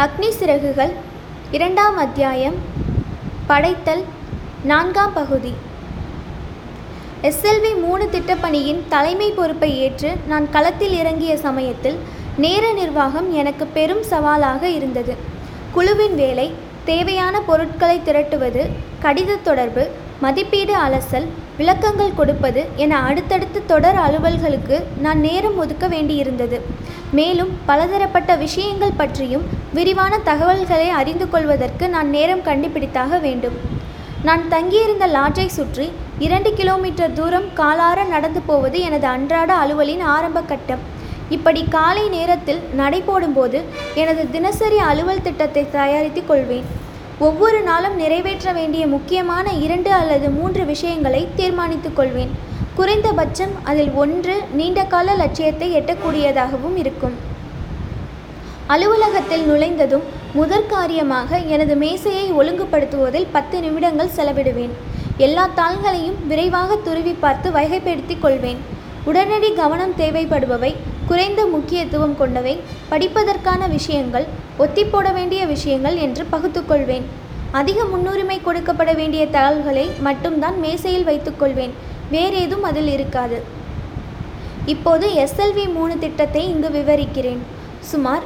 அக்னி சிறகுகள் இரண்டாம் அத்தியாயம் படைத்தல் நான்காம் பகுதி. எஸ்எல்வி மூணு திட்டப்பணியின் தலைமை பொறுப்பை ஏற்று நான் களத்தில் இறங்கிய சமயத்தில் நேர நிர்வாகம் எனக்கு பெரும் சவாலாக இருந்தது. குழுவின் வேலை தேவையான பொருட்களை திரட்டுவது கடித தொடர்பு மதிப்பீடு அலசல் விளக்கங்கள் கொடுப்பது என அடுத்தடுத்த தொடர் அலுவல்களுக்கு நான் நேரம் ஒதுக்க வேண்டியிருந்தது. மேலும் பலதரப்பட்ட விஷயங்கள் பற்றியும் விரிவான தகவல்களை அறிந்து கொள்வதற்கு நான் நேரம் கண்டுபிடித்தாக வேண்டும். நான் தங்கியிருந்த லாட்ஜை சுற்றி இரண்டு கிலோமீட்டர் தூரம் காலார நடந்து போவது எனது அன்றாட அலுவலின் ஆரம்ப கட்டம் இப்படி காலை நேரத்தில் நடை போடும்போது எனது தினசரி அலுவல் திட்டத்தை தயாரித்து கொள்வேன். ஒவ்வொரு நாளும் நிறைவேற்ற வேண்டிய முக்கியமான இரண்டு அல்லது மூன்று விஷயங்களை தீர்மானித்துக் கொள்வேன். குறைந்தபட்சம் அதில் ஒன்று நீண்டகால லட்சியத்தை எட்டக்கூடியதாகவும் இருக்கும். அலுவலகத்தில் நுழைந்ததும் முதற் காரியமாக எனது மேசையை ஒழுங்குபடுத்துவதில் பத்து நிமிடங்கள் செலவிடுவேன். எல்லா தாள்களையும் விரைவாக துருவி பார்த்து வகைப்படுத்திக் கொள்வேன். உடனடி கவனம் தேவைப்படுபவை குறைந்த முக்கியத்துவம் கொண்டவை. படிப்பதற்கான விஷயங்கள் ஒத்திப்போட வேண்டிய விஷயங்கள் என்று பகுத்துக்கொள்வேன் அதிக முன்னுரிமை கொடுக்கப்பட வேண்டிய தகவல்களை மட்டும்தான் மேசையில் வைத்துக்கொள்வேன் வேறேதும் அதில் இருக்காது. இப்போது எஸ்எல்வி மூணு திட்டத்தை இங்கு விவரிக்கிறேன். சுமார்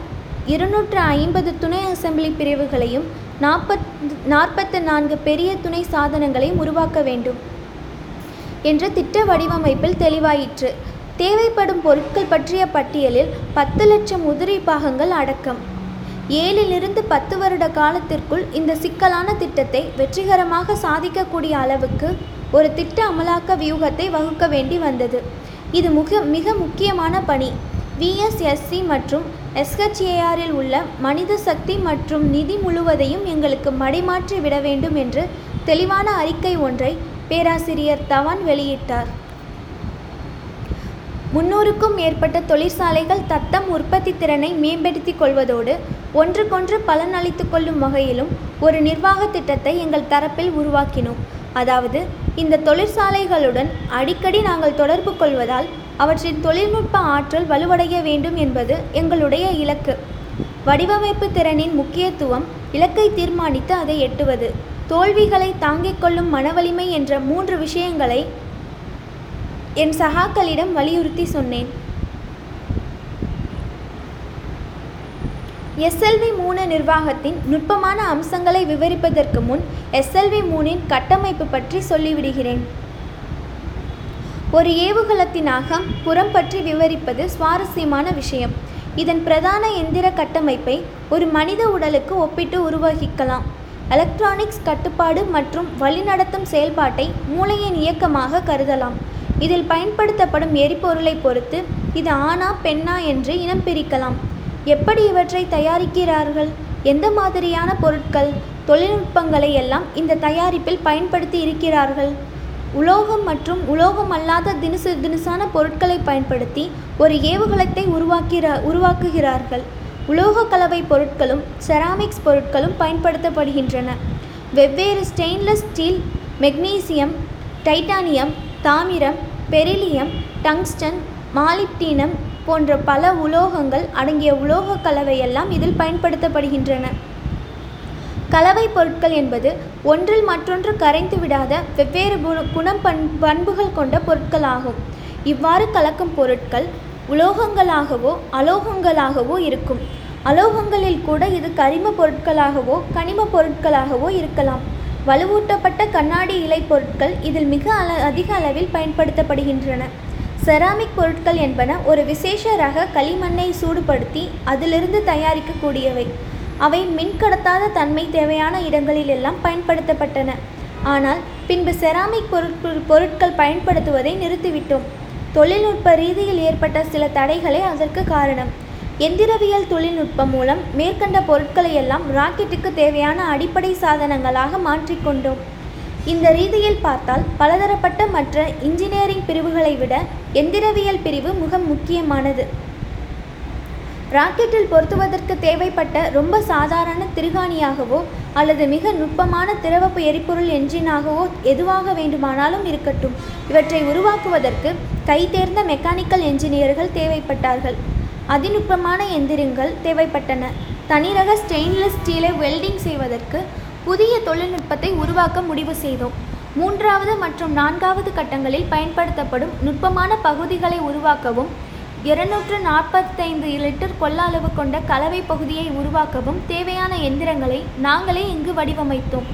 இருநூற்று ஐம்பது துணை அசெம்பிளி பிரிவுகளையும் நாற்பத் நாற்பத்து நான்கு பெரிய துணை சாதனங்களையும் உருவாக்க வேண்டும். என்ற திட்ட வடிவமைப்பில் தெளிவாயிற்று. தேவைப்படும் பொருட்கள் பற்றிய பட்டியலில் பத்து லட்சம் உதிரி பாகங்கள் அடக்கம். ஏழிலிருந்து பத்து வருட காலத்திற்குள் இந்த சிக்கலான திட்டத்தை வெற்றிகரமாக சாதிக்கக்கூடிய அளவுக்கு ஒரு திட்ட அமலாக்க வியூகத்தை வகுக்க வேண்டி வந்தது. இது மிக மிக முக்கியமான பணி. விஎஸ்எஸ்சி மற்றும் எஸ்ஹெச்ஏஆரில் உள்ள மனித சக்தி மற்றும் நிதி முழுவதையும் எங்களுக்கு மடைமாற்றி விட வேண்டும் என்று தெளிவான அறிக்கை ஒன்றை பேராசிரியர் தவான் வெளியிட்டார். முன்னூறுக்கும் மேற்பட்ட தொழிற்சாலைகள் தத்தம் உற்பத்தி திறனை மேம்படுத்திக் கொள்வதோடு ஒன்றுக்கொன்று பலனளித்து கொள்ளும் வகையிலும் ஒரு நிர்வாக திட்டத்தை எங்கள் தரப்பில் உருவாக்கினோம். அதாவது இந்த தொழிற்சாலைகளுடன் அடிக்கடி நாங்கள் தொடர்பு கொள்வதால் அவற்றின் தொழில்நுட்ப ஆற்றல் வலுவடைய வேண்டும் என்பது எங்களுடைய இலக்கு. வடிவமைப்பு திறனின் முக்கியத்துவம் இலக்கை தீர்மானித்து அதை எட்டுவது. தோல்விகளை தாங்கிக் கொள்ளும் மனவலிமை என்ற மூன்று விஷயங்களை என் சகாக்களிடம் வலியுறுத்தி சொன்னேன். எஸ்எல்வி மூணு நிர்வாகத்தின் நுட்பமான அம்சங்களை விவரிப்பதற்கு முன் எஸ்எல்வி மூணின் கட்டமைப்பு பற்றி சொல்லிவிடுகிறேன். ஒரு ஏவுகலத்தின் அகம் புறம் பற்றி விவரிப்பது சுவாரஸ்யமான விஷயம். இதன் பிரதான எந்திர கட்டமைப்பை ஒரு மனித உடலுக்கு ஒப்பிட்டு உருவகிக்கலாம் எலக்ட்ரானிக்ஸ் கட்டுப்பாடு மற்றும் வழிநடத்தும் செயல்பாட்டை மூளையின் இயக்கமாக கருதலாம். இதில் பயன்படுத்தப்படும் எரிபொருளை பொறுத்து இது ஆணா பெண்ணா என்று இனம் பிரிக்கலாம். எப்படி இவற்றை தயாரிக்கிறார்கள்? எந்த மாதிரியான பொருட்கள் தொழில்நுட்பங்களை எல்லாம் இந்த தயாரிப்பில் பயன்படுத்தி இருக்கிறார்கள்? உலோகம் மற்றும் உலோகம் அல்லாத தினுசு தினுசான பொருட்களை பயன்படுத்தி ஒரு ஏவுகலத்தை உருவாக்கிற உருவாக்குகிறார்கள். உலோக கலவை பொருட்களும் செராமிக்ஸ் பொருட்களும் பயன்படுத்தப்படுகின்றன. வெவ்வேறு ஸ்டெயின்லெஸ் ஸ்டீல் மெக்னீசியம் டைட்டானியம் தாமிரம் பெரிலியம் டங்ஸ்டன் மாலிப்டீனம் போன்ற பல உலோகங்கள் அடங்கிய உலோகக் கலவையெல்லாம் இதில் பயன்படுத்தப்படுகின்றன. கலவை பொருட்கள் என்பது ஒன்றில் மற்றொன்று கரைந்து விடாத வெவ்வேறு குணம் பண் பண்புகள் கொண்ட பொருட்களாகும். இவ்வாறு கலக்கும் பொருட்கள் உலோகங்களாகவோ அலோகங்களாகவோ இருக்கும். அலோகங்களில் கூட இது கரிம பொருட்களாகவோ கனிம பொருட்களாகவோ இருக்கலாம். வலுவூட்டப்பட்ட கண்ணாடி இலை பொருட்கள் இதில் மிக அள அதிக அளவில் பயன்படுத்தப்படுகின்றன. செராமிக் பொருட்கள் என்பன ஒரு விசேஷ ரக களிமண்ணை சூடுபடுத்தி அதிலிருந்து தயாரிக்கக்கூடியவை. அவை மின்கடத்தாத தன்மை தேவையான இடங்களிலெல்லாம் பயன்படுத்தப்பட்டன. ஆனால் பின்பு செராமிக் பொருட்கள் பொருட்கள் பயன்படுத்துவதை நிறுத்திவிட்டோம். தொழில்நுட்ப ரீதியில் ஏற்பட்ட சில தடைகளே அதற்கு காரணம். எந்திரவியல் தொழில்நுட்பம் மூலம் மேற்கண்ட பொருட்களை எல்லாம் ராக்கெட்டுக்கு தேவையான அடிப்படை சாதனங்களாக மாற்றிக்கொண்டோம் இந்த ரீதியில் பார்த்தால் பலதரப்பட்ட மற்ற இன்ஜினியரிங் பிரிவுகளை விட எந்திரவியல் பிரிவு மிக முக்கியமானது. ராக்கெட்டில் பொருத்துவதற்கு தேவைப்பட்ட ரொம்ப சாதாரண திருகாணியாகவோ அல்லது மிக நுட்பமான திரவப்பு எரிபொருள் என்ஜினாகவோ எதுவாக வேண்டுமானாலும் இருக்கட்டும். இவற்றை உருவாக்குவதற்கு கைதேர்ந்த மெக்கானிக்கல் என்ஜினியர்கள் தேவைப்பட்டார்கள். அதிநுட்பமான எந்திரங்கள் தேவைப்பட்டன. தனிரக ஸ்டெயின்லெஸ் ஸ்டீலை வெல்டிங் செய்வதற்கு புதிய தொழில்நுட்பத்தை உருவாக்க முடிவு செய்தோம். மூன்றாவது மற்றும் நான்காவது கட்டங்களில் பயன்படுத்தப்படும் நுட்பமான பகுதிகளை உருவாக்கவும் இருநூற்று நாற்பத்தைந்து லிட்டர் கொள்ள அளவு கொண்ட கலவை பகுதியை உருவாக்கவும் தேவையான எந்திரங்களை நாங்களே இங்கு வடிவமைத்தோம்.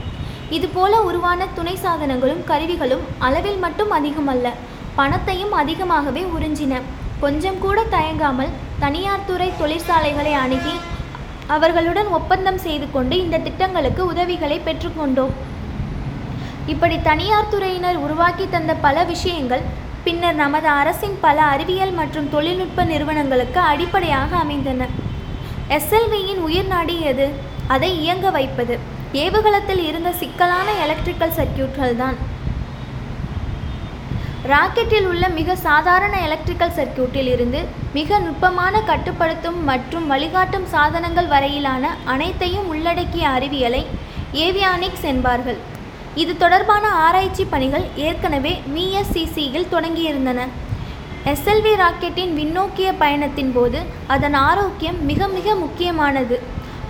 இதுபோல உருவான துணை சாதனங்களும் கருவிகளும் அளவில் மட்டும் அதிகமல்ல பணத்தையும் அதிகமாகவே உறிஞ்சின. கொஞ்சம் கூட தயங்காமல் தனியார் துறை தொழிற்சாலைகளை அணுகி அவர்களுடன் ஒப்பந்தம் செய்து கொண்டு இந்த திட்டங்களுக்கு உதவிகளை பெற்றுக்கொண்டோம் இப்படி தனியார் துறையினர் உருவாக்கி தந்த பல விஷயங்கள் பின்னர் நமது அரசின் பல அறிவியல் மற்றும் தொழில்நுட்ப நிறுவனங்களுக்கு அடிப்படையாக அமைந்தன. எஸ்எல்வியின் உயிர் நாடி எது? அதை இயங்க வைப்பது. ஏவுகலத்தில் இருந்த சிக்கலான எலக்ட்ரிக்கல் சர்க்கியூட்கள் தான். ராக்கெட்டில் உள்ள மிக சாதாரண எலக்ட்ரிக்கல் சர்க்கியூட்டில் இருந்து மிக நுட்பமான கட்டுப்படுத்தும் மற்றும் வழிகாட்டும் சாதனங்கள் வரையிலான அனைத்தையும் உள்ளடக்கிய அறிவியலை ஏவியானிக்ஸ் என்பார்கள். இது தொடர்பான ஆராய்ச்சி பணிகள் ஏற்கனவே மிஎஸ்சிசியில் தொடங்கியிருந்தன. எஸ்எல்வி ராக்கெட்டின் விண்ணோக்கிய பயணத்தின் போது அதன் ஆரோக்கியம் மிக மிக முக்கியமானது.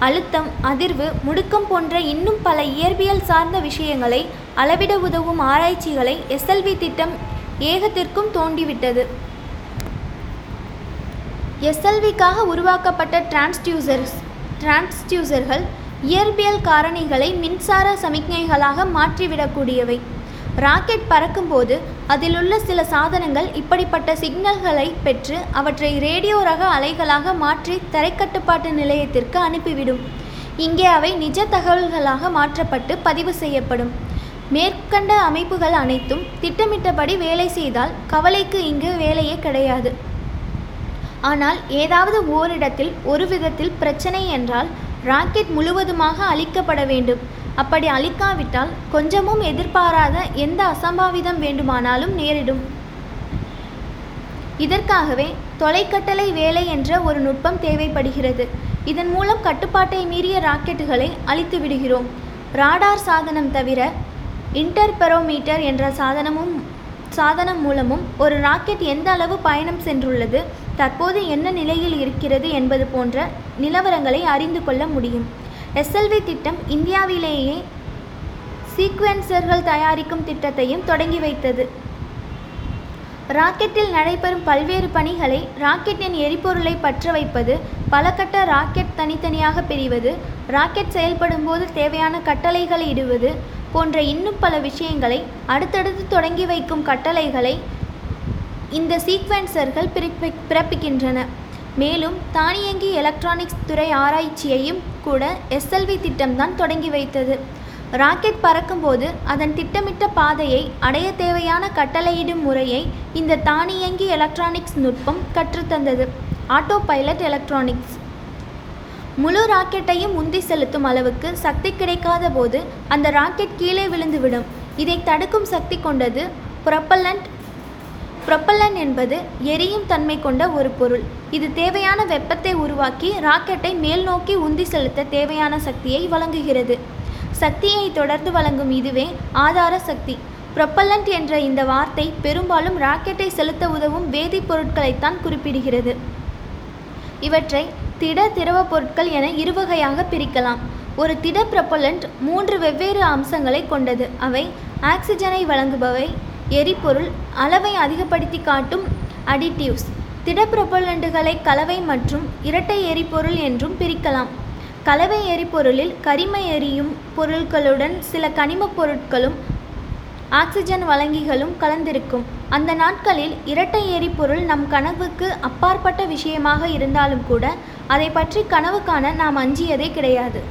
அழுத்தம் அதிர்வு முடுக்கம் போன்ற இன்னும் பல இயற்பியல் சார்ந்த விஷயங்களை அளவிட உதவும் ஆராய்ச்சிகளை எஸ்எல்வி திட்டம் ஏகத்திற்கும் தோண்டிவிட்டது. எஸ்எல்விக்காக உருவாக்கப்பட்ட டிரான்ஸ்டியூசர்ஸ் டிரான்ஸ்டியூசர்கள் இயற்பியல் காரணிகளை மின்சார சமிக்ஞைகளாக மாற்றிவிடக்கூடியவை. ராக்கெட் பறக்கும்போது அதிலுள்ள சில சாதனங்கள் இப்படிப்பட்ட சிக்னல்களை பெற்று அவற்றை ரேடியோ ரக அலைகளாக மாற்றி தரைக்கட்டுப்பாட்டு நிலையத்திற்கு அனுப்பிவிடும். இங்கே அவை நிஜ தகவல்களாக மாற்றப்பட்டு பதிவு செய்யப்படும். மேற்கண்ட அமைப்புகள் அனைத்தும் திட்டமிட்டபடி வேலை செய்தால் கவலைக்கு இங்கு வேலையே கிடையாது. ஆனால் ஏதாவது ஓரிடத்தில் ஒரு விதத்தில் பிரச்சனை என்றால் ராக்கெட் முழுவதுமாக அழிக்கப்பட வேண்டும். அப்படி அழிக்காவிட்டால் கொஞ்சமும் எதிர்பாராத எந்த அசம்பாவிதம் வேண்டுமானாலும் நேரிடும். இதற்காகவே தொலைக்கட்டளை வேலை என்ற ஒரு நுட்பம் தேவைப்படுகிறது. இதன் மூலம் கட்டுப்பாட்டை மீறிய ராக்கெட்டுகளை அழித்து விடுகிறோம் ராடார் சாதனம் தவிர இன்டர்பெரோமீட்டர் என்ற சாதனமும் சாதனம் மூலமும் ஒரு ராக்கெட் எந்த அளவு பயணம் சென்றுள்ளது தற்போது என்ன நிலையில் இருக்கிறது என்பது போன்ற நிலவரங்களை அறிந்து கொள்ள முடியும். எஸ்எல்வி திட்டம் இந்தியாவிலேயே சீக்வென்சர்கள் தயாரிக்கும் திட்டத்தையும் தொடங்கி வைத்தது. ராக்கெட்டில் நடைபெறும் பல்வேறு பணிகளை ராக்கெட்டின் எரிபொருளை பற்ற வைப்பது பல கட்ட ராக்கெட் தனித்தனியாக பிரிவது ராக்கெட் செயல்படும் போது தேவையான கட்டளைகளை இடுவது போன்ற இன்னும் பல விஷயங்களை அடுத்தடுத்து தொடங்கி வைக்கும் கட்டளைகளை இந்த சீக்வென்சர்கள் பிறப்பி பிறப்பிக்கின்றன. மேலும் தானியங்கி எலக்ட்ரானிக்ஸ் துறை ஆராய்ச்சியையும் கூட எஸ்எல்வி திட்டம்தான் தொடங்கி வைத்தது. ராக்கெட் பறக்கும்போது அதன் திட்டமிட்ட பாதையை அடைய தேவையான கட்டளையிடும் முறையை இந்த தானியங்கி எலக்ட்ரானிக்ஸ் நுட்பம் கற்றுத்தந்தது ஆட்டோ பைலட் எலக்ட்ரானிக்ஸ் முழு ராக்கெட்டையும் உந்தி செலுத்தும் அளவுக்கு சக்தி கிடைக்காத போது அந்த ராக்கெட் கீழே விழுந்துவிடும். இதை தடுக்கும் சக்தி கொண்டது புரப்பல்லண்ட் புரப்பல்லன் என்பது எரியும் தன்மை கொண்ட ஒரு பொருள். இது தேவையான வெப்பத்தை உருவாக்கி ராக்கெட்டை மேல் நோக்கி உந்தி செலுத்த தேவையான சக்தியை வழங்குகிறது. சக்தியை தொடர்ந்து வழங்கும் இதுவே ஆதார சக்தி. ப்ரொப்பல்லண்ட் என்ற இந்த வார்த்தை பெரும்பாலும் ராக்கெட்டை செலுத்த உதவும் வேதிப்பொருட்களைத்தான் குறிப்பிடுகிறது. இவற்றை திட திரவ பொருட்கள் என இருவகையாக பிரிக்கலாம். ஒரு திட ப்ரொப்பல்லண்ட் மூன்று வெவ்வேறு அம்சங்களை கொண்டது. அவை ஆக்சிஜனை வழங்குபவை எரிபொருள் அளவை அதிகப்படுத்தி காட்டும் அடிட்டிவ்ஸ். திட ப்ரொப்பல்லண்டுகளை கலவை மற்றும் இரட்டை எரிபொருள் என்றும் பிரிக்கலாம். கலவை எரிபொருளில் கரிம எரியும் பொருட்களுடன் சில கனிமப் பொருட்களும் ஆக்சிஜன் வழங்கிகளும் கலந்திருக்கும். அந்த நாட்களில் இரட்டை எரிபொருள் நம் கனவுக்கு அப்பாற்பட்ட விஷயமாக இருந்தாலும் கூட அதை பற்றி கனவு காண நாம் அஞ்சியதே கிடையாது.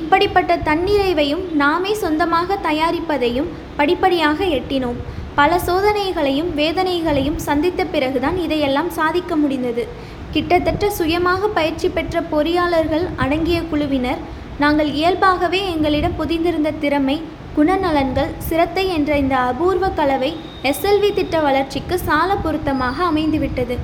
இப்படிப்பட்ட தன்னிறைவையும் நாமே சொந்தமாக தயாரிப்பதையும் படிப்படியாக எட்டினோம். பல சோதனைகளையும் வேதனைகளையும் சந்தித்த பிறகுதான் இதையெல்லாம் சாதிக்க முடிந்தது. கிட்டத்தட்ட சுயமாக பயிற்சி பெற்ற பொறியாளர்கள் அடங்கிய குழுவினர் நாங்கள் இயல்பாகவே எங்களிடம் புதிந்திருந்த திறமை குணநலன்கள் சிரத்தை என்ற இந்த அபூர்வ கலவை எஸ்எல்வி திட்ட வளர்ச்சிக்கு சால பொருத்தமாக அமைந்துவிட்டது.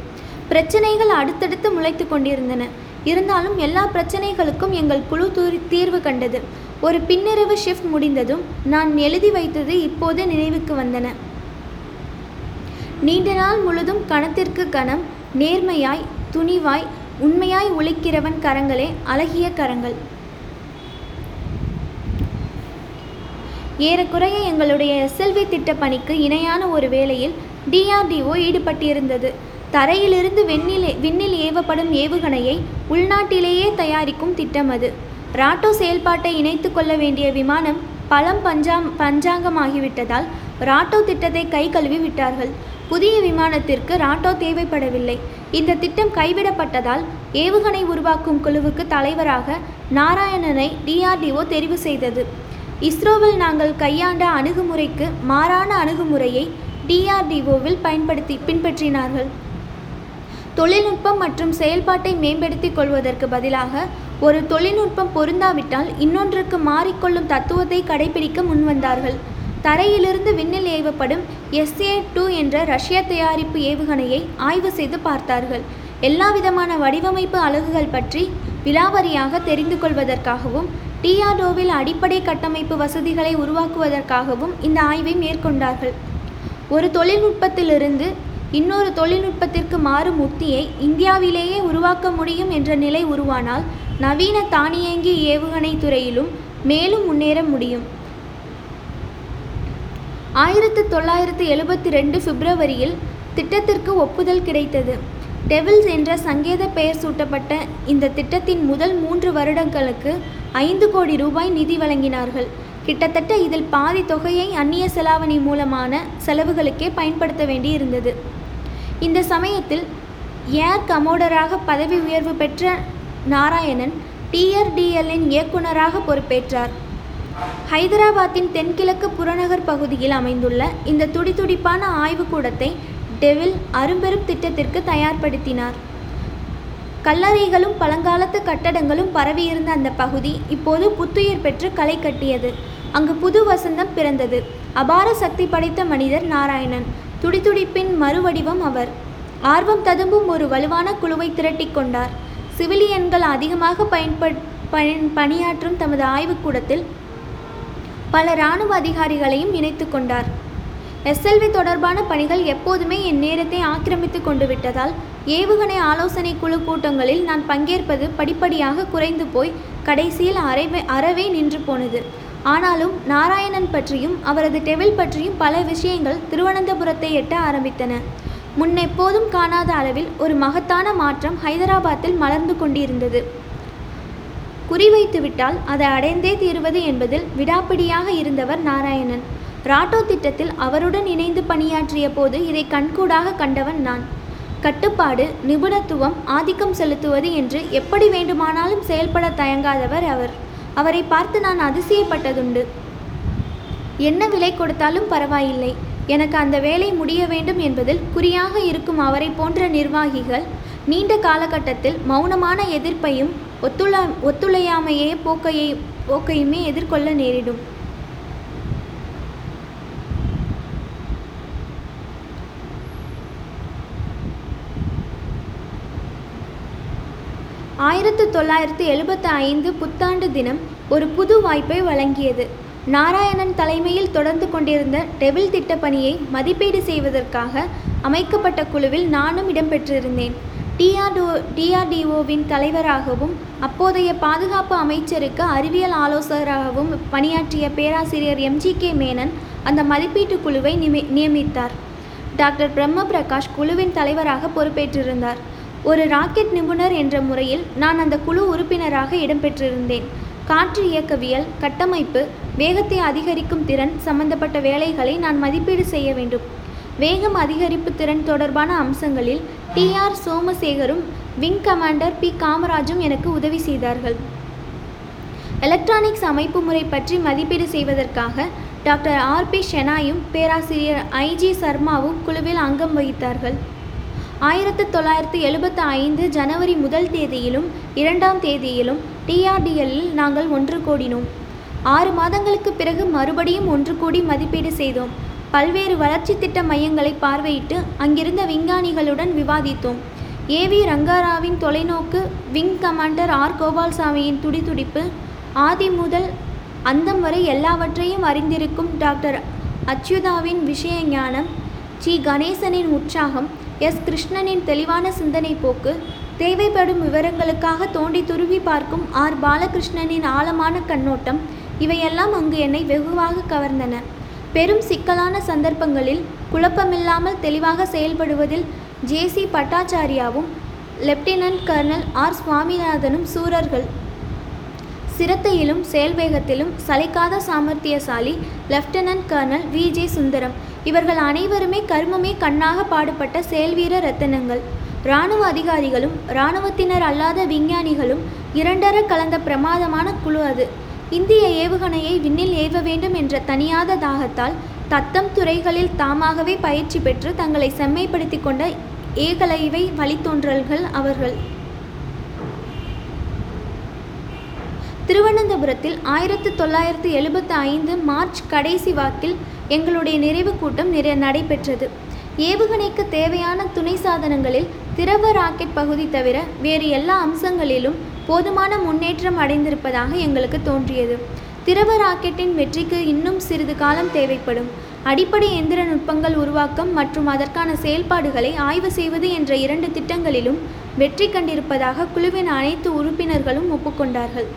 பிரச்சனைகள் அடுத்தடுத்து முளைத்து கொண்டிருந்தன. இருந்தாலும் எல்லா பிரச்சனைகளுக்கும் எங்கள் குழு தூரி தீர்வு கண்டது. ஒரு பின்னிரவு ஷிஃப்ட் முடிந்ததும் நான் எழுதி வைத்தது இப்போது நினைவுக்கு வந்தன. நீண்ட நாள் முழுதும் கணத்திற்கு கணம் நேர்மையாய் துணிவாய் உண்மையாய் உழைக்கிறவன் கரங்களே அழகிய கரங்கள். ஏறக்குறைய எங்களுடைய எஸ்எல்வி திட்ட பணிக்கு இணையான ஒரு வேளையில் டிஆர்டிஓ ஈடுபட்டிருந்தது. தரையிலிருந்து வெண்ணில் விண்ணில் ஏவப்படும் ஏவுகணையை உள்நாட்டிலேயே தயாரிக்கும் திட்டம் அது. ராட்டோ செயல்பாட்டை இணைத்து கொள்ள வேண்டிய விமானம் பழம் பஞ்சாம் பஞ்சாங்கமாகிவிட்டதால் ராட்டோ திட்டத்தை கை கழுவி விட்டார்கள் புதிய விமானத்திற்கு ராட்டோ தேவைப்படவில்லை. இந்த திட்டம் கைவிடப்பட்டதால் ஏவுகணை உருவாக்கும் குழுவுக்கு தலைவராக நாராயணனை டிஆர்டிஓ தெரிவு செய்தது. இஸ்ரோவில் நாங்கள் கையாண்ட அணுகுமுறைக்கு மாறான அணுகுமுறையை டிஆர்டிஓவில் பயன்படுத்தி பின்பற்றினார்கள். தொழில்நுட்பம் மற்றும் செயல்பாட்டை மேம்படுத்திக் கொள்வதற்கு பதிலாக ஒரு தொழில்நுட்பம் பொருந்தாவிட்டால் இன்னொன்றுக்கு மாறிக்கொள்ளும் தத்துவத்தை கடைபிடிக்க முன்வந்தார்கள். தரையிலிருந்து விண்ணில் ஏவப்படும் எஸ்ஏ டூ என்ற ரஷ்ய தயாரிப்பு ஏவுகணையை ஆய்வு செய்து பார்த்தார்கள். எல்லா விதமான வடிவமைப்பு அலகுகள் பற்றி விலாவரியாக தெரிந்து கொள்வதற்காகவும் டிஆர்டோவில் அடிப்படை கட்டமைப்பு வசதிகளை உருவாக்குவதற்காகவும் இந்த ஆய்வை மேற்கொண்டார்கள். ஒரு தொழில்நுட்பத்திலிருந்து இன்னொரு தொழில்நுட்பத்திற்கு மாறும் உத்தியை இந்தியாவிலேயே உருவாக்க முடியும் என்ற நிலை உருவானால் நவீன தானியங்கி ஏவுகணை துறையிலும் மேலும் முன்னேற முடியும். ஆயிரத்து தொள்ளாயிரத்து எழுபத்தி ரெண்டு பிப்ரவரியில் திட்டத்திற்கு ஒப்புதல் கிடைத்தது. டெவில்ஸ் என்ற சங்கேத பெயர் சூட்டப்பட்ட இந்த திட்டத்தின் முதல் மூன்று வருடங்களுக்கு ஐந்து கோடி ரூபாய் நிதி வழங்கினார்கள். கிட்டத்தட்ட இதில் பாதி தொகையை அந்நிய செலாவணி மூலமான செலவுகளுக்கே பயன்படுத்த வேண்டியிருந்தது. இந்த சமயத்தில் ஏர் கமோடராக பதவி உயர்வு பெற்ற நாராயணன் டிஆர்டிஎல்லின் இயக்குநராக பொறுப்பேற்றார். ஹைதராபாத்தின் தென்கிழக்கு புறநகர் பகுதியில் அமைந்துள்ள இந்த துடிதுடிப்பான ஆய்வுக்கூடத்தை டெவில் அரும்பெரும் திட்டத்திற்கு தயார்படுத்தினார். கல்லறைகளும் பழங்காலத்து கட்டடங்களும் பரவியிருந்த அந்த பகுதி இப்போது புத்துயிர் பெற்று களை கட்டியது. அங்கு புது வசந்தம் பிறந்தது. அபார சக்தி படைத்த மனிதர் நாராயணன். துடிதுடிப்பின் மறுவடிவம் அவர். ஆர்வம் ததும்பும் ஒரு வலுவான குழுவை திரட்டிக் கொண்டார். சிவிலியன்கள் அதிகமாக பயன்பட் பணியாற்றும் தமது ஆய்வுக்கூடத்தில் பல இராணுவ அதிகாரிகளையும் இணைத்து கொண்டார். எஸ்எல்வி தொடர்பான பணிகள் எப்போதுமே என் நேரத்தை ஆக்கிரமித்து கொண்டு விட்டதால் ஏவுகணை ஆலோசனை குழு கூட்டங்களில் நான் பங்கேற்பது படிப்படியாக குறைந்து போய் கடைசியில் அறவே அறவே நின்று போனது. ஆனாலும் நாராயணன் பற்றியும் அவரது டெவில் பற்றியும் பல விஷயங்கள் திருவனந்தபுரத்தை எட்ட ஆரம்பித்தன. முன்னெப்போதும் காணாத அளவில் ஒரு மகத்தான மாற்றம் ஹைதராபாத்தில் மலர்ந்து கொண்டிருந்தது. குறிவைத்துவிட்டால் அதை அடைந்தே தீருவது என்பதில் விடாப்பிடியாக இருந்தவர் நாராயணன். ராட்டோ திட்டத்தில் அவருடன் இணைந்து பணியாற்றிய போது இதை கண்கூடாக கண்டவன் நான். கட்டுப்பாடு நிபுணத்துவம் ஆதிக்கம் செலுத்துவது என்று எப்படி வேண்டுமானாலும் செயல்பட தயங்காதவர் அவர். அவரை பார்த்து நான் அதிசயப்பட்டதுண்டு. என்ன விலை கொடுத்தாலும் பரவாயில்லை. எனக்கு அந்த வேலை முடிய வேண்டும் என்பதில் குறியாக இருக்கும் அவரை போன்ற நிர்வாகிகள் நீண்ட காலகட்டத்தில் மௌனமான எதிர்ப்பையும் ஒத்துழா ஒத்துழையாமையே போக்கையை போக்கையுமே எதிர்கொள்ள நேரிடும். ஆயிரத்து தொள்ளாயிரத்து எழுபத்தி ஐந்து புத்தாண்டு தினம் ஒரு புது வாய்ப்பை வழங்கியது. நாராயணன் தலைமையில் தொடர்ந்து கொண்டிருந்த டெவில் திட்டப்பணியை மதிப்பீடு செய்வதற்காக அமைக்கப்பட்ட குழுவில் நானும் இடம்பெற்றிருந்தேன் டிஆர்டோ டிஆர்டிஓவின் தலைவராகவும் அப்போதைய பாதுகாப்பு அமைச்சருக்கு அறிவியல் ஆலோசகராகவும் பணியாற்றிய பேராசிரியர் எம்ஜி கே. மேனன் அந்த மதிப்பீட்டு குழுவை நிமி நியமித்தார். டாக்டர் பிரம்ம பிரகாஷ் குழுவின் தலைவராக பொறுப்பேற்றிருந்தார். ஒரு ராக்கெட் நிபுணர் என்ற முறையில் நான் அந்த குழு உறுப்பினராக இடம்பெற்றிருந்தேன். காற்று இயக்கவியல் கட்டமைப்பு வேகத்தை அதிகரிக்கும் திறன் சம்பந்தப்பட்ட வேலைகளை நான் மதிப்பீடு செய்ய வேண்டும். வேகம் அதிகரிப்பு திறன் தொடர்பான அம்சங்களில் டி ஆர் சோமசேகரும் விங் கமாண்டர் பி காமராஜும் எனக்கு உதவி செய்தார்கள். எலக்ட்ரானிக்ஸ் அமைப்பு முறை பற்றி மதிப்பீடு செய்வதற்காக டாக்டர் ஆர் பி ஷெனாயும் பேராசிரியர் ஐஜி சர்மாவும் குழுவில் அங்கம் வகித்தார்கள். ஆயிரத்து தொள்ளாயிரத்து எழுபத்து ஐந்து ஜனவரி முதல் தேதியிலும் இரண்டாம் தேதியிலும் டிஆர்டிஎல்லில் நாங்கள் ஒன்று கூடினோம். ஆறு மாதங்களுக்கு பிறகு மறுபடியும் ஒன்று கூடி மதிப்பீடு செய்தோம். பல்வேறு வளர்ச்சி திட்ட மையங்களை பார்வையிட்டு அங்கிருந்த விஞ்ஞானிகளுடன் விவாதித்தோம். ஏவி ரங்காராவின் தொலைநோக்கு விங் கமாண்டர் ஆர். கோபால்சாமியின் துடிதுடிப்பு ஆதி முதல் அந்தம் வரை எல்லாவற்றையும் அறிந்திருக்கும் டாக்டர் அச்சுதாவின் விஷய ஞானம் ஜி கணேசனின் உற்சாகம் எஸ். கிருஷ்ணனின் தெளிவான சிந்தனை போக்கு தேவைப்படும் விவரங்களுக்காக தோண்டி துருவி பார்க்கும் ஆர். பாலகிருஷ்ணனின் ஆழமான கண்ணோட்டம் இவையெல்லாம் அங்கு என்னை வெகுவாக கவர்ந்தன. பெரும் சிக்கலான சந்தர்ப்பங்களில் குழப்பமில்லாமல் தெளிவாக செயல்படுவதில் ஜேசி பட்டாச்சாரியாவும் லெப்டினன்ட் கர்னல் ஆர். சுவாமிநாதனும் சூரர்கள். சிரத்தையிலும் செயல்வேகத்திலும் சளைக்காத சாமர்த்தியசாலி lieutenant colonel V. J. Sundaram. இவர்கள் அனைவருமே கர்மமே கண்ணாக பாடுபட்ட செயல்வீர ரத்தனங்கள். இராணுவ அதிகாரிகளும் இராணுவத்தினர் அல்லாத விஞ்ஞானிகளும் இரண்டர கலந்த பிரமாதமான குழு அது. இந்திய ஏவுகணையை விண்ணில் ஏவ வேண்டும் என்ற தனியாத தாகத்தால் தத்தம் துறைகளில் தாமாகவே பயிற்சி பெற்று தங்களை செம்மைப்படுத்திக் கொண்ட ஏகலைவை வழித்தோன்றல்கள் அவர்கள். திருவனந்தபுரத்தில் ஆயிரத்து தொள்ளாயிரத்து எழுபத்து ஐந்து மார்ச் கடைசி வாக்கில் எங்களுடைய நிறைவு கூட்டம் நிறை நடைபெற்றது. ஏவுகணைக்கு தேவையான துணை சாதனங்களில் திரவ ராக்கெட் பகுதி தவிர வேறு எல்லா அம்சங்களிலும் போதுமான முன்னேற்றம் அடைந்திருப்பதாக எங்களுக்கு தோன்றியது. திரவ ராக்கெட்டின் வெற்றிக்கு இன்னும் சிறிது காலம் தேவைப்படும். அடிப்படை எந்திர நுட்பங்கள் உருவாக்கம் மற்றும் அதற்கான செயல்பாடுகளை ஆய்வு செய்வது என்ற இரண்டு திட்டங்களிலும் வெற்றி கண்டிருப்பதாக குழுவின் அனைத்து உறுப்பினர்களும் ஒப்புக்கொண்டார்கள்.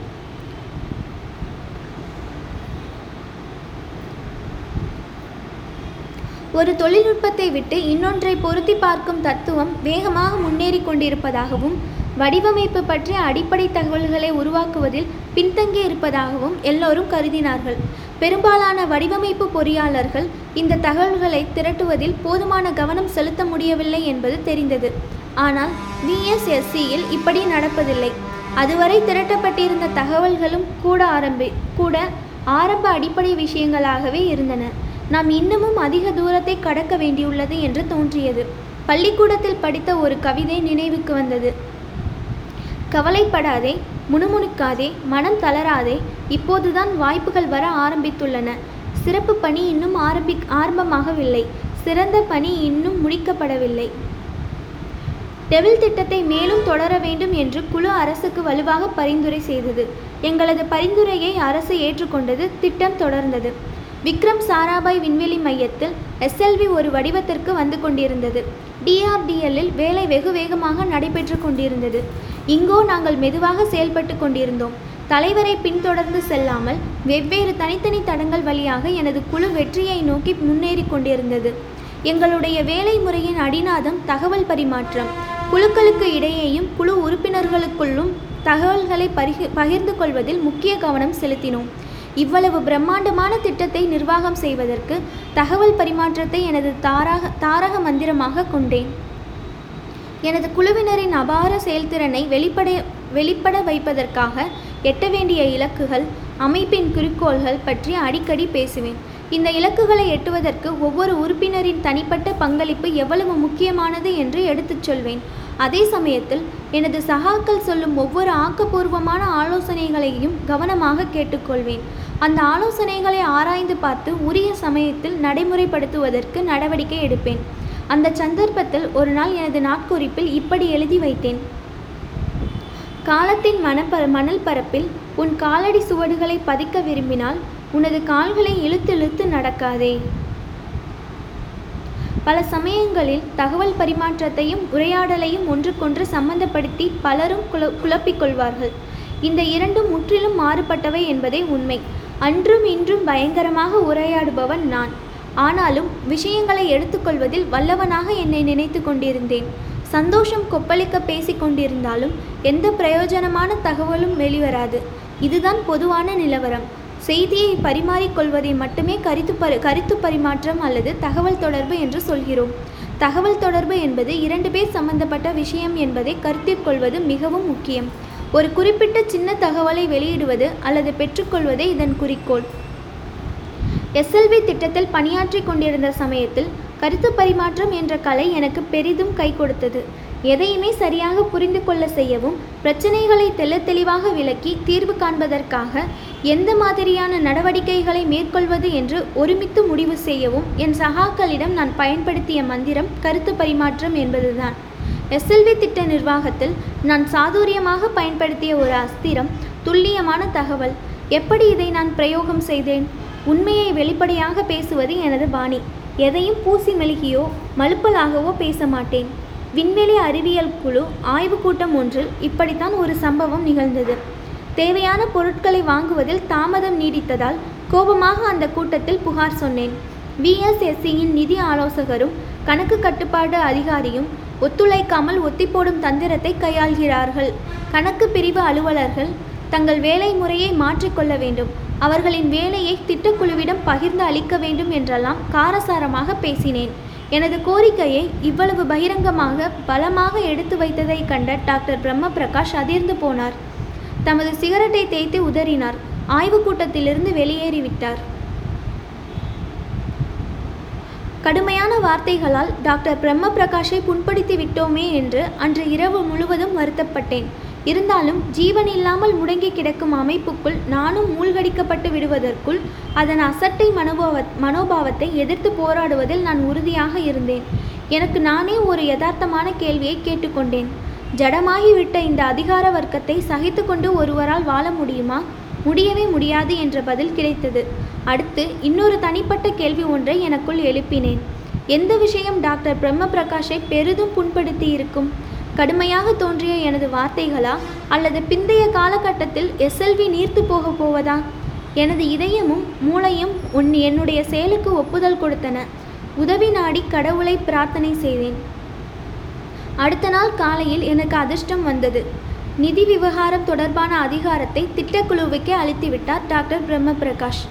ஒரு தொழில்நுட்பத்தை விட்டு இன்னொன்றை பொருத்தி பார்க்கும் தத்துவம் வேகமாக முன்னேறி கொண்டிருப்பதாகவும் வடிவமைப்பு பற்றிய அடிப்படை தகவல்களை உருவாக்குவதில் பின்தங்கி இருப்பதாகவும் எல்லோரும் கருதினார்கள். பெரும்பாலான வடிவமைப்பு பொறியாளர்கள் இந்த தகவல்களை திரட்டுவதில் போதுமான கவனம் செலுத்த முடியவில்லை என்பது தெரிந்தது. ஆனால் விஎஸ்எஸ்சியில் இப்படி நடப்பதில்லை. அதுவரை திரட்டப்பட்டிருந்த தகவல்களும் கூட ஆரம்பி கூட ஆரம்ப அடிப்படை விஷயங்களாகவே இருந்தன. நாம் இன்னமும் அதிக தூரத்தை கடக்க வேண்டியுள்ளது என்று தோன்றியது. பள்ளிக்கூடத்தில் படித்த ஒரு கவிதை நினைவுக்கு வந்தது. கவலைப்படாதே முணுமுணுக்காதே மனம் தளராதே இப்போதுதான் வாய்ப்புகள் வர ஆரம்பித்துள்ளன. சிறப்பு பணி இன்னும் ஆரம்பி ஆரம்பமாகவில்லை. சிறந்த பணி இன்னும் முடிக்கப்படவில்லை. டெவில் திட்டத்தை மேலும் தொடர வேண்டும் என்று குழு அரசுக்கு வலுவாக பரிந்துரை செய்தது. எங்களது பரிந்துரையை அரசு ஏற்றுக்கொண்டது திட்டம் தொடர்ந்தது. விக்ரம் சாராபாய் விண்வெளி மையத்தில் எஸ்எல்வி ஒரு வடிவத்திற்கு வந்து கொண்டிருந்தது. டிஆர்டிஎல்லில் வேலை வெகு வேகமாக நடைபெற்று கொண்டிருந்தது. இங்கோ நாங்கள் மெதுவாக செயல்பட்டு கொண்டிருந்தோம். தலைவரை பின்தொடர்ந்து செல்லாமல் வெவ்வேறு தனித்தனி தடங்கள் வழியாக எனது குழு வெற்றியை நோக்கி முன்னேறி கொண்டிருந்தது. எங்களுடைய வேலை முறையின் அடிநாதம் தகவல் பரிமாற்றம். குழுக்களுக்கு இடையேயும் குழு உறுப்பினர்களுக்குள்ளும் தகவல்களை பரிகு பகிர்ந்து கொள்வதில் முக்கிய கவனம் செலுத்தினோம். இவ்வளவு பிரம்மாண்டமான திட்டத்தை நிர்வாகம் செய்வதற்கு தகவல் பரிமாற்றத்தை எனது தாராக தாரக மந்திரமாக கொண்டேன். எனது குழுவினரின் அபார செயல்திறனை வெளிப்பட வெளிப்பட வைப்பதற்காக எட்ட வேண்டிய இலக்குகள் அமைப்பின் குறிக்கோள்கள் பற்றி அடிக்கடி பேசுவேன். இந்த இலக்குகளை எட்டுவதற்கு ஒவ்வொரு உறுப்பினரின் தனிப்பட்ட பங்களிப்பு எவ்வளவு முக்கியமானது என்று எடுத்துச் சொல்வேன். அதே சமயத்தில் எனது சகாக்கள் சொல்லும் ஒவ்வொரு ஆக்கப்பூர்வமான ஆலோசனைகளையும் கவனமாக கேட்டுக்கொள்வேன். அந்த ஆலோசனைகளை ஆராய்ந்து பார்த்து உரிய சமயத்தில் நடைமுறைப்படுத்துவதற்கு நடவடிக்கை எடுப்பேன். அந்த சந்தர்ப்பத்தில் ஒரு நாள் எனது நாட்குறிப்பில் இப்படி எழுதி வைத்தேன். காலத்தின் மணப்ப மணல் பரப்பில் உன் காலடி சுவடுகளை பதிக்க விரும்பினால் உனது கால்களை இழுத்து இழுத்து நடக்காதே. பல சமயங்களில் தகவல் பரிமாற்றத்தையும் உரையாடலையும் ஒன்றுக்கொன்று சம்பந்தப்படுத்தி பலரும் குழ குழப்பிக்கொள்வார்கள். இந்த இரண்டும் முற்றிலும் மாறுபட்டவை என்பதே உண்மை. அன்றும் இன்றும் பயங்கரமாக உரையாடுபவன் நான். ஆனாலும் விஷயங்களை எடுத்துக்கொள்வதில் வல்லவனாக என்னை நினைத்து கொண்டிருந்தேன். சந்தோஷம் கொப்பளிக்க பேசிக் கொண்டிருந்தாலும் எந்த பிரயோஜனமான தகவலும் வெளிவராது. இதுதான் பொதுவான நிலவரம். செய்தியை பரிமாறிக்கொள்வதை மட்டுமே கருத்து பரி கருத்து பரிமாற்றம் அல்லது தகவல் தொடர்பு என்று சொல்கிறோம். தகவல் தொடர்பு என்பது இரண்டு பேர் சம்பந்தப்பட்ட விஷயம் என்பதை கருத்தில் கொள்வது மிகவும் முக்கியம். ஒரு குறிப்பிட்ட சின்ன தகவலை வெளியிடுவது அல்லது பெற்றுக்கொள்வதே இதன் குறிக்கோள். எஸ்எல்வி திட்டத்தில் பணியாற்றிக் கொண்டிருந்த சமயத்தில் கருத்து பரிமாற்றம் என்ற கலை எனக்கு பெரிதும் கை கொடுத்தது. எதையுமே சரியாக புரிந்து கொள்ள செய்யவும் பிரச்சனைகளை தெள்ள தெளிவாக விளக்கி தீர்வு காண்பதற்காக எந்த மாதிரியான நடவடிக்கைகளை மேற்கொள்வது என்று ஒருமித்து முடிவு செய்யவும் என் சகாக்களிடம் நான் பயன்படுத்திய மந்திரம் கருத்து பரிமாற்றம் என்பதுதான். எஸ்எல்வி திட்ட நிர்வாகத்தில் நான் சாதுரியமாக பயன்படுத்திய ஒரு அஸ்திரம் துல்லியமான தகவல். எப்படி இதை நான் பிரயோகம் செய்தேன்? உண்மையை வெளிப்படையாக பேசுவது எனது பாணி. எதையும் பூசி மெழுகியோ மழுப்பலாகவோ பேச மாட்டேன். விண்வெளி அறிவியல் குழு ஆய்வுக் கூட்டம் ஒன்றில் இப்படித்தான் ஒரு சம்பவம் நிகழ்ந்தது. தேவையான பொருட்களை வாங்குவதில் தாமதம் நீடித்ததால் கோபமாக அந்த கூட்டத்தில் புகார் சொன்னேன். விஎஸ்எஸ்சியின் நிதி ஆலோசகரும் கணக்கு கட்டுப்பாடு அதிகாரியும் ஒத்துழைக்காமல் ஒத்திப்போடும் தந்திரத்தை கையாள்கிறார்கள். கணக்கு பிரிவு அலுவலர்கள் தங்கள் வேலை முறையை மாற்றிக்கொள்ள வேண்டும். அவர்களின் வேலையை திட்டக்குழுவிடம் பகிர்ந்து அளிக்க வேண்டும் என்றெல்லாம் காரசாரமாக பேசினேன். எனது கோரிக்கையை இவ்வளவு பகிரங்கமாக பலமாக எடுத்து வைத்ததை கண்ட டாக்டர் பிரம்ம பிரகாஷ் அதிர்ந்து போனார். தமது சிகரெட்டை தேய்த்து உதறினார். ஆய்வுக் கூட்டத்திலிருந்து வெளியேறிவிட்டார். கடுமையான வார்த்தைகளால் டாக்டர் பிரம்ம பிரகாஷை புண்படுத்தி விட்டோமே என்று அன்று இரவு முழுவதும் வருத்தப்பட்டேன். இருந்தாலும் ஜீவன் இல்லாமல் முடங்கி கிடக்கும் அமைப்புக்குள் நானும் மூழ்கடிக்கப்பட்டு விடுவதற்குள் அதன் அசட்டை மனோபாவ மனோபாவத்தை எதிர்த்து போராடுவதில் நான் உறுதியாக இருந்தேன். எனக்கு நானே ஒரு யதார்த்தமான கேள்வியை கேட்டுக்கொண்டேன். ஜடமாகிவிட்ட இந்த அதிகார வர்க்கத்தை சகித்து கொண்டு ஒருவரால் வாழ முடியுமா? முடியவே முடியாது என்ற பதில் கிடைத்தது. அடுத்து இன்னொரு தனிப்பட்ட கேள்வி ஒன்றை எனக்குள் எழுப்பினேன். எந்த விஷயம் டாக்டர் பிரம்ம பிரகாஷை பெரிதும் புண்படுத்தி இருக்கும் கடுமையாக தோன்றிய எனது வார்த்தைகளா? அல்லது பிந்தைய காலகட்டத்தில் எஸ்எல்வி நீர்த்து போக போவதா? எனது இதயமும் மூளையும் உன் என்னுடைய செயலுக்கு ஒப்புதல் கொடுத்தன. உதவி நாடி கடவுளை பிரார்த்தனை செய்தேன் அடுத்த நாள் காலையில் எனக்கு அதிர்ஷ்டம் வந்தது. நிதி விவகாரம் தொடர்பான அதிகாரத்தை திட்டக்குழுவுக்கே அளித்துவிட்டார் டாக்டர் பிரம்ம பிரகாஷ்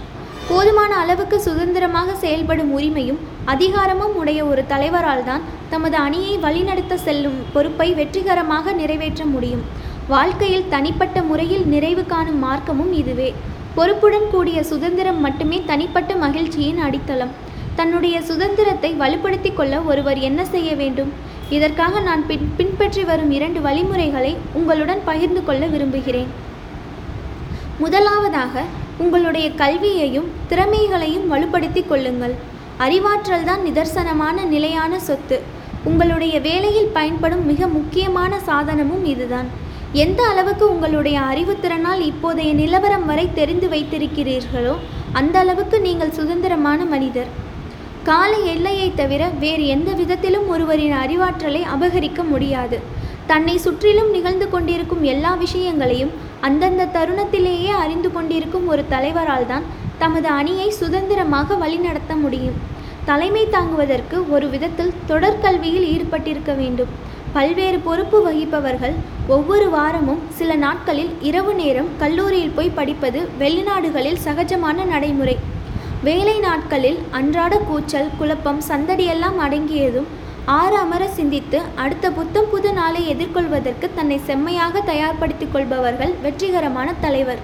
போதுமான அளவுக்கு சுதந்திரமாக செயல்படும் உரிமையும் அதிகாரமும் உடைய ஒரு தலைவரால் தான் தமது அணியை வழிநடத்த செல்லும் பொறுப்பை வெற்றிகரமாக நிறைவேற்ற முடியும். வாழ்க்கையில் தனிப்பட்ட முறையில் நிறைவு காணும் மார்க்கமும் இதுவே. பொறுப்புடன் கூடிய சுதந்திரம் மட்டுமே தனிப்பட்ட மகிழ்ச்சியின் அடித்தளம். தன்னுடைய சுதந்திரத்தை வலுப்படுத்தி கொள்ள ஒருவர் என்ன செய்ய வேண்டும்? இதற்காக நான் பின் பின்பற்றி வரும் இரண்டு வழிமுறைகளை உங்களுடன் பகிர்ந்து கொள்ள விரும்புகிறேன். முதலாவதாக உங்களுடைய கல்வியையும் திறமைகளையும் வலுப்படுத்தி கொள்ளுங்கள். அறிவாற்றல் தான் நிதர்சனமான நிலையான சொத்து. உங்களுடைய வேலையில் பயன்படும் மிக முக்கியமான சாதனமும் இதுதான். எந்த அளவுக்கு உங்களுடைய அறிவுத்திறனால் இப்போதைய நிலவரம் வரை தெரிந்து வைத்திருக்கிறீர்களோ அந்த அளவுக்கு நீங்கள் சுதந்திரமான மனிதர். கால எல்லையை தவிர வேறு எந்த விதத்திலும் ஒருவரின் அறிவாற்றலை அபகரிக்க முடியாது. தன்னை சுற்றிலும் நிகழ்ந்து கொண்டிருக்கும் எல்லா விஷயங்களையும் அந்தந்த தருணத்திலேயே அறிந்து கொண்டிருக்கும் ஒரு தலைவரால் தான் தமது அணியை சுதந்திரமாக வழிநடத்த முடியும். தலைமை தாங்குவதற்கு ஒரு விதத்தில் தொடர்கல்வியில் ஈடுபட்டிருக்க வேண்டும். பல்வேறு பொறுப்பு வகிப்பவர்கள் ஒவ்வொரு வாரமும் சில நாட்களில் இரவு நேரம் கல்லூரியில் போய் படிப்பது வெளிநாடுகளில் சகஜமான நடைமுறை. வேலை நாட்களில் அன்றாட கூச்சல் குழப்பம் சந்தடியெல்லாம் அடங்கியதும் ஆறு அமர சிந்தித்து அடுத்த புத்தம் புது நாளை எதிர்கொள்வதற்கு தன்னை செம்மையாக தயார்படுத்திக் கொள்பவர்கள் வெற்றிகரமான தலைவர்.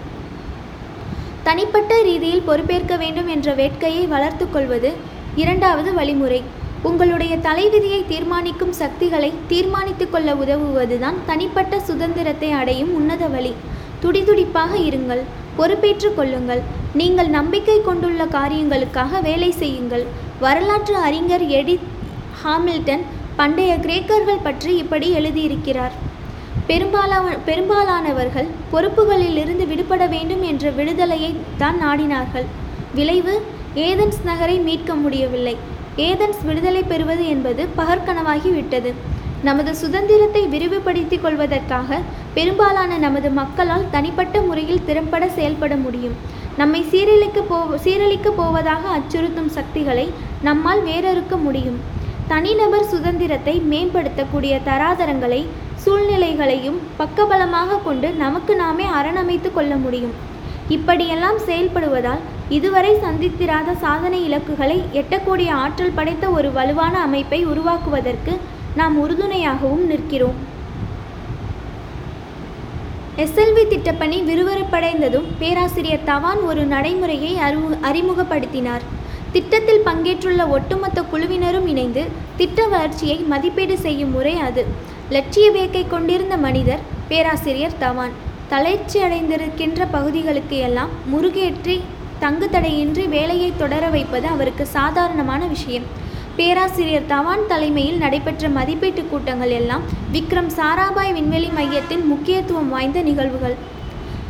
தனிப்பட்ட ரீதியில் பொறுப்பேற்க வேண்டும் என்ற வேட்கையை வளர்த்து கொள்வது இரண்டாவது வழிமுறை. உங்களுடைய தலைவிதியை தீர்மானிக்கும் சக்திகளை தீர்மானித்துக் கொள்ள உதவுவதுதான் தனிப்பட்ட சுதந்திரத்தை அடையும் உன்னத வழி. துடிதுடிப்பாக இருங்கள் பொறுப்பேற்றுக் கொள்ளுங்கள் நீங்கள் நம்பிக்கை கொண்டுள்ள காரியங்களுக்காக வேலை செய்யுங்கள் வரலாற்று அறிஞர் எடி ஹாமில்டன் பண்டைய கிரேக்கர்கள் பற்றி இப்படி எழுதியிருக்கிறார். பெரும்பாலான பெரும்பாலானவர்கள் பொறுப்புகளில் இருந்து விடுபட வேண்டும் என்ற விடுதலையை தான் நாடினார்கள். விளைவு ஏதென்ஸ் நகரை மீட்க முடியவில்லை. ஏதென்ஸ் விடுதலை பெறுவது என்பது பகற்கனவாகிவிட்டது நமது சுதந்திரத்தை விரிவுபடுத்திக் கொள்வதற்காக பெரும்பாலான நமது மக்களால் தனிப்பட்ட முறையில் திறம்பட செயல்பட முடியும். நம்மை சீரழிக்க போ சீரழிக்க போவதாக அச்சுறுத்தும் சக்திகளை நம்மால் வேறறுக்க முடியும். தனிநபர் சுதந்திரத்தை மேம்படுத்தக்கூடிய தராதரங்களை சூழ்நிலைகளையும் பக்கபலமாக கொண்டு நமக்கு நாமே அரணமைத்து கொள்ள முடியும். இப்படியெல்லாம் செயல்படுவதால் இதுவரை சந்தித்திராத சாதனை இலக்குகளை எட்டக்கூடிய ஆற்றல் படைத்த ஒரு வலுவான அமைப்பை உருவாக்குவதற்கு நாம் உறுதுணையாகவும் நிற்கிறோம். எஸ்எல்வி திட்டப்பணி விறுவிறுப்படைந்ததும் பேராசிரியர் தவான் ஒரு நடைமுறையை அறிமுகப்படுத்தினார். திட்டத்தில் பங்கேற்றுள்ள ஒட்டுமொத்த குழுவினரும் இணைந்து திட்ட வளர்ச்சியை மதிப்பீடு செய்யும் முறை அது. லட்சிய வேக்கை கொண்டிருந்த மனிதர் பேராசிரியர் தவான். தளர்ச்சி அடைந்திருக்கின்ற பகுதிகளுக்கு எல்லாம் முருகேற்றி தங்கு தடையின்றி வேலையை தொடர வைப்பது அவருக்கு சாதாரணமான விஷயம். பேராசிரியர் தவான் தலைமையில் நடைபெற்ற மதிப்பீட்டு கூட்டங்கள் எல்லாம் விக்ரம் சாராபாய் விண்வெளி மையத்தின் முக்கியத்துவம் வாய்ந்த நிகழ்வுகள்.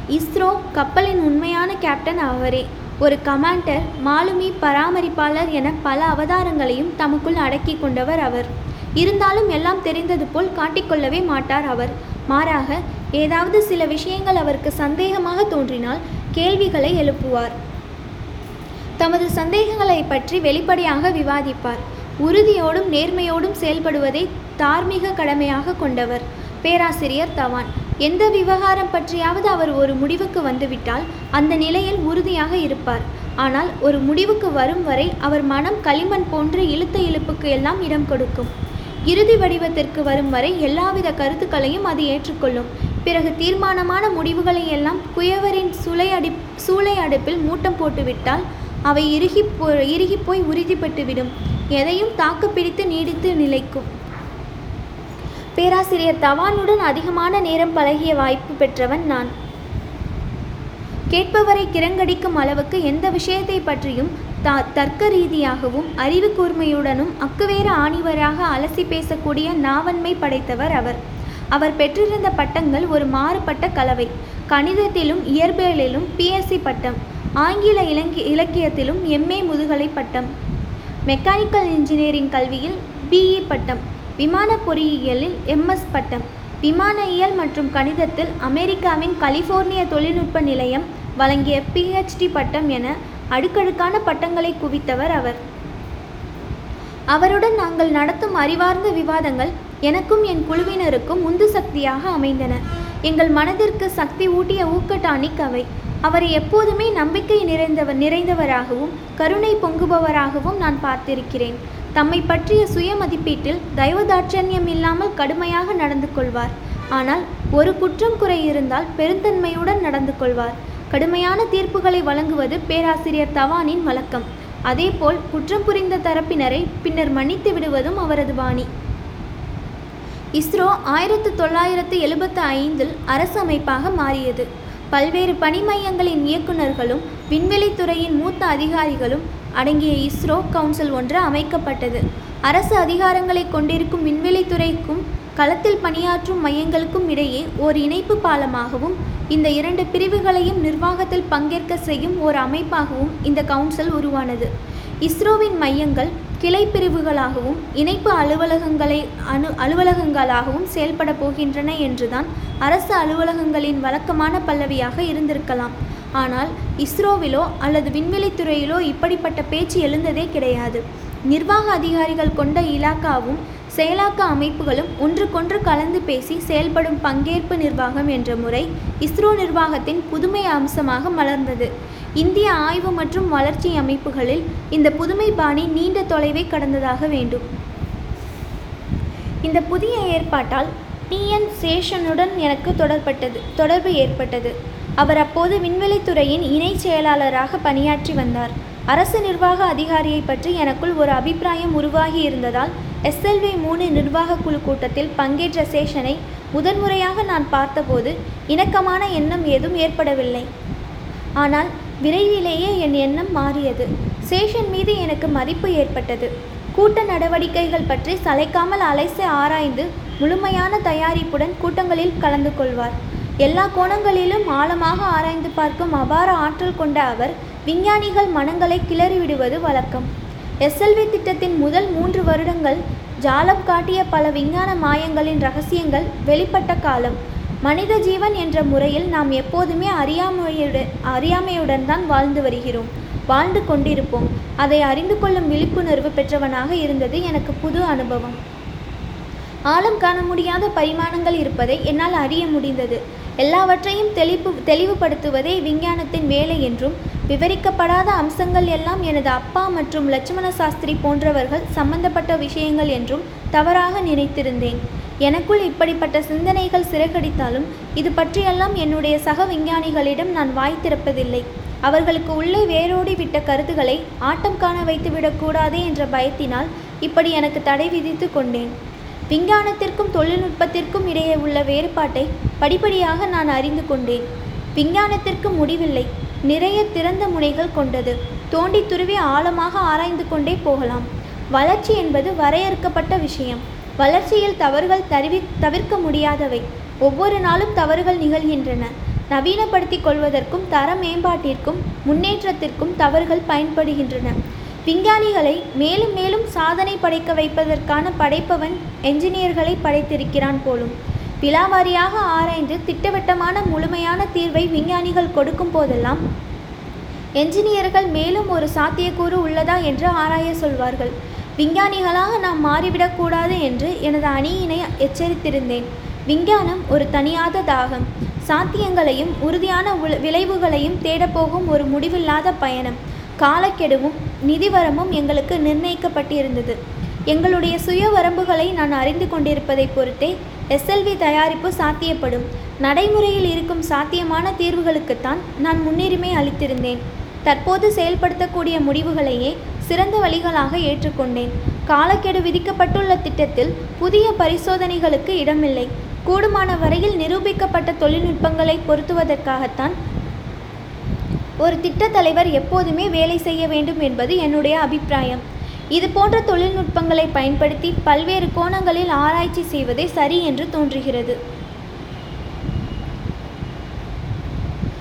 இஸ்ரோ கப்பலின் உண்மையான கேப்டன் அவரே. ஒரு கமாண்டர் மாலுமி பராமரிப்பாளர் என பல அவதாரங்களையும் தமக்குள் அடக்கி கொண்டவர் அவர். இருந்தாலும் எல்லாம் தெரிந்தது போல் காட்டிக்கொள்ளவே மாட்டார் அவர். மாறாக ஏதாவது சில விஷயங்கள் அவருக்கு சந்தேகமாக தோன்றினால் கேள்விகளை எழுப்புவார். தமது சந்தேகங்களை பற்றி வெளிப்படையாக விவாதிப்பார். உறுதியோடும் நேர்மையோடும் செயல்படுவதை தார்மீக கடமையாக கொண்டவர். பேராசிரியர் தவான். எந்த விவகாரம் பற்றியாவது அவர் ஒரு முடிவுக்கு வந்துவிட்டால் அந்த நிலையில் உறுதியாக இருப்பார். ஆனால் ஒரு முடிவுக்கு வரும் வரை அவர் மனம் களிமண் போன்று இழுத்த இழுப்புக்கு எல்லாம் இடம் கொடுக்கும். இறுதி வடிவத்திற்கு வரும் வரை எல்லாவித கருத்துக்களையும் அது ஏற்றுக்கொள்ளும். பிறகு தீர்மானமான முடிவுகளை எல்லாம் குயவரின் சுளை அடி சூளை அடுப்பில் மூட்டம் போட்டுவிட்டால் அவை இறுகி போ இறுகி போய் உறுதிப்பட்டுவிடும். எதையும் தாக்கு பிடித்து நீடித்து நிலைக்கும். பேராசிரியர் தவானுடன் அதிகமான நேரம் பழகிய வாய்ப்பு பெற்றவன் நான். கேட்பவரை கிரங்கடிக்கும் அளவுக்கு எந்த விஷயத்தை பற்றியும் த தர்க்க ரீதியாகவும் அறிவு கூர்மையுடனும் அக்குவேற ஆணிவராக அலசி பேசக்கூடிய நாவன்மை படைத்தவர் அவர். அவர் பெற்றிருந்த பட்டங்கள் ஒரு மாறுபட்ட கலவை. கணிதத்திலும் இயற்பியலிலும் பிஎஸ்சி பட்டம். ஆங்கில இலங்கி இலக்கியத்திலும் எம்ஏ முதுகலை பட்டம். மெக்கானிக்கல் இன்ஜினியரிங் கல்வியில் பிஇ பட்டம். விமான பொறியியலில் எம்எஸ் பட்டம். விமானியல் மற்றும் கணிதத்தில் அமெரிக்காவின் கலிஃபோர்னிய தொழில்நுட்ப நிலையம் வழங்கிய பிஹெச்டி பட்டம் என அடுக்கடுக்கான பட்டங்களை குவித்தவர் அவர். அவருடன் நாங்கள் நடத்தும் அறிவார்ந்த விவாதங்கள் எனக்கும் என் குழுவினருக்கும் உந்து சக்தியாக அமைந்தன. எங்கள் மனதிற்கு சக்தி ஊட்டிய ஊக்கட்டானிக் அவை. அவரை எப்போதுமே நம்பிக்கை நிறைந்தவர் நிறைந்தவராகவும் கருணை பொங்குபவராகவும் நான் பார்த்திருக்கிறேன். தம்மை பற்றிய சுய மதிப்பீட்டில் தயவுதாட்சண்யம் இல்லாமல் கடுமையாக நடந்து கொள்வார். ஆனால் ஒரு குற்றம் குறை இருந்தால் பெருந்தன்மையுடன் நடந்து கொள்வார். கடுமையான தீர்ப்புகளை வழங்குவது பேராசிரியர் தவானின் வழக்கம். அதேபோல் குற்றம் புரிந்த தரப்பினரை பின்னர் மன்னித்து விடுவதும் அவரது பாணி. இஸ்ரோ ஆயிரத்து தொள்ளாயிரத்து எழுபத்து ஐந்தில் அரசு அமைப்பாக மாறியது. பல்வேறு பணி மையங்களின் இயக்குநர்களும் விண்வெளித்துறையின் மூத்த அதிகாரிகளும் அடங்கிய இஸ்ரோ கவுன்சில் ஒன்று அமைக்கப்பட்டது. அரசு அதிகாரங்களை கொண்டிருக்கும் விண்வெளித்துறைக்கும் களத்தில் பணியாற்றும் மையங்களுக்கும் இடையே ஓர் இணைப்பு பாலமாகவும் இந்த இரண்டு பிரிவுகளையும் நிர்வாகத்தில் பங்கேற்க செய்யும் ஓர் அமைப்பாகவும் இந்த கவுன்சில் உருவானது. இஸ்ரோவின் மையங்கள் கிளை பிரிவுகளாகவும் இணைப்பு அலுவலகங்களை அணு அலுவலகங்களாகவும் செயல்பட போகின்றன என்றுதான் அரசு அலுவலகங்களின் வழக்கமான பல்லவியாக இருந்திருக்கலாம். ஆனால் இஸ்ரோவிலோ அல்லது விண்வெளித்துறையிலோ இப்படிப்பட்ட பேச்சு எழுந்ததே கிடையாது. நிர்வாக அதிகாரிகள் கொண்ட இலாக்காவும் செயலாக்க அமைப்புகளும் ஒன்றுக்கொன்று கலந்து பேசி செயல்படும் பங்கேற்பு நிர்வாகம் என்ற முறை இஸ்ரோ நிர்வாகத்தின் புதுமை அம்சமாக மலர்ந்தது. இந்திய ஆய்வு மற்றும் வளர்ச்சி அமைப்புகளில் இந்த புதுமை பாணி நீண்ட தொலைவை கடந்ததாக வேண்டும். இந்த புதிய ஏற்பாட்டால் டிஎன் சேஷனுடன் எனக்கு தொடர்பட்டது தொடர்பு ஏற்பட்டது. அவர் அப்போது விண்வெளித்துறையின் இணை செயலாளராக பணியாற்றி வந்தார். அரசு நிர்வாக அதிகாரியை பற்றி எனக்குள் ஒரு அபிப்பிராயம் உருவாகி இருந்ததால் எஸ்எல்வி மூணு நிர்வாக குழு கூட்டத்தில் பங்கேற்ற சேஷனை முதன்முறையாக நான் பார்த்தபோது இணக்கமான எண்ணம் ஏதும் ஏற்படவில்லை. ஆனால் விரைவிலேயே என் எண்ணம் மாறியது. சேஷன் மீது எனக்கு மதிப்பு ஏற்பட்டது. கூட்ட நடவடிக்கைகள் பற்றி சளைக்காமல் அலைசி ஆராய்ந்து முழுமையான தயாரிப்புடன் கூட்டங்களில் கலந்து கொள்வார். எல்லா கோணங்களிலும் ஆழமாக ஆராய்ந்து பார்க்கும் அபார ஆற்றல் கொண்ட அவர் விஞ்ஞானிகள் மனங்களை கிளறிவிடுவது வழக்கம். எஸ்எல்வி திட்டத்தின் முதல் மூன்று வருடங்கள் ஜாலம் காட்டிய பல விஞ்ஞான மாயங்களின் ரகசியங்கள் வெளிப்பட்ட காலம். மனித ஜீவன் என்ற முறையில் நாம் எப்போதுமே அறியாமையுடன் அறியாமையுடன் தான் வாழ்ந்து வருகிறோம். வாழ்ந்து கொண்டிருப்போம். அதை அறிந்து கொள்ளும் விழிப்புணர்வு பெற்றவனாக இருந்தது எனக்கு புது அனுபவம். ஆழம் காண முடியாத பரிமாணங்கள் இருப்பதை என்னால் அறிய முடிந்தது. எல்லாவற்றையும் தெளிப்பு தெளிவுபடுத்துவதே விஞ்ஞானத்தின் வேலை என்றும் விவரிக்கப்படாத அம்சங்கள் எல்லாம் எனது அப்பா மற்றும் லட்சுமண சாஸ்திரி போன்றவர்கள் சம்பந்தப்பட்ட விஷயங்கள் என்றும் தவறாக நினைத்திருந்தேன். எனக்குள் இப்படிப்பட்ட சிந்தனைகள் சிறகடித்தாலும் இது பற்றியெல்லாம் என்னுடைய சக விஞ்ஞானிகளிடம் நான் வாய் திறப்பதில்லை. அவர்களுக்கு உள்ளே வேரோடி விட்ட கருத்துக்களை ஆட்டம் காண வைத்துவிடக்கூடாதே என்ற பயத்தினால் இப்படி எனக்கு தடை விதித்து கொண்டேன். விஞ்ஞானத்திற்கும் தொழில்நுட்பத்திற்கும் இடையே உள்ள வேறுபாட்டை படிப்படியாக நான் அறிந்து கொண்டேன். விஞ்ஞானத்திற்கு முடிவில்லை. நிறைய திறந்த முனைகள் கொண்டது. தோண்டி துருவி ஆழமாக ஆராய்ந்து கொண்டே போகலாம். வளர்ச்சி என்பது வரையறுக்கப்பட்ட விஷயம். வளர்ச்சியில் தவறுகள் தருவி தவிர்க்க முடியாதவை. ஒவ்வொரு நாளும் தவறுகள் நிகழ்கின்றன. நவீனப்படுத்திக் கொள்வதற்கும் தர மேம்பாட்டிற்கும் முன்னேற்றத்திற்கும் தவறுகள் பயன்படுகின்றன. விஞ்ஞானிகளை மேலும் மேலும் சாதனை படைக்க வைப்பதற்கான படைப்பவன் என்ஜினியர்களை படைத்திருக்கிறான் போலும். விலாவாரியாக ஆராய்ந்து திட்டவட்டமான முழுமையான தீர்வை விஞ்ஞானிகள் கொடுக்கும் போதெல்லாம் என்ஜினியர்கள் மேலும் ஒரு சாத்தியக்கூறு உள்ளதா என்று ஆராய சொல்வார்கள். விஞ்ஞானிகளாக நாம் மாறிவிடக்கூடாது என்று எனது அணியினை எச்சரித்திருந்தேன். விஞ்ஞானம் ஒரு தனியாத தாகம். சாத்தியங்களையும் உறுதியான விளைவுகளையும் தேடப்போகும் ஒரு முடிவில்லாத பயணம். காலக்கெடுவும் நிதிவரமும் எங்களுக்கு நிர்ணயிக்கப்பட்டிருந்தது. எங்களுடைய சுய வரம்புகளை நான் அறிந்து கொண்டிருப்பதை பொறுத்தே எஸ்எல்வி தயாரிப்பு சாத்தியப்படும். நடைமுறையில் இருக்கும் சாத்தியமான தீர்வுகளுக்குத்தான் நான் முன்னுரிமை அளித்திருந்தேன். தற்போது செயல்படுத்தக்கூடிய முடிவுகளையே சிறந்த வழிகளாக ஏற்றுக்கொண்டேன். காலக்கெடு விதிக்கப்பட்டுள்ள திட்டத்தில் புதிய பரிசோதனைகளுக்கு இடமில்லை. கூடுமான வரையில் நிரூபிக்கப்பட்ட தொழில்நுட்பங்களை பொருத்துவதற்காகத்தான் ஒரு திட்டத் தலைவர் எப்போதுமே வேலை செய்ய வேண்டும் என்பது என்னுடைய அபிப்பிராயம். இது போன்ற தொழில்நுட்பங்களை பயன்படுத்தி பல்வேறு கோணங்களில் ஆராய்ச்சி செய்வதே சரி என்று தோன்றுகிறது.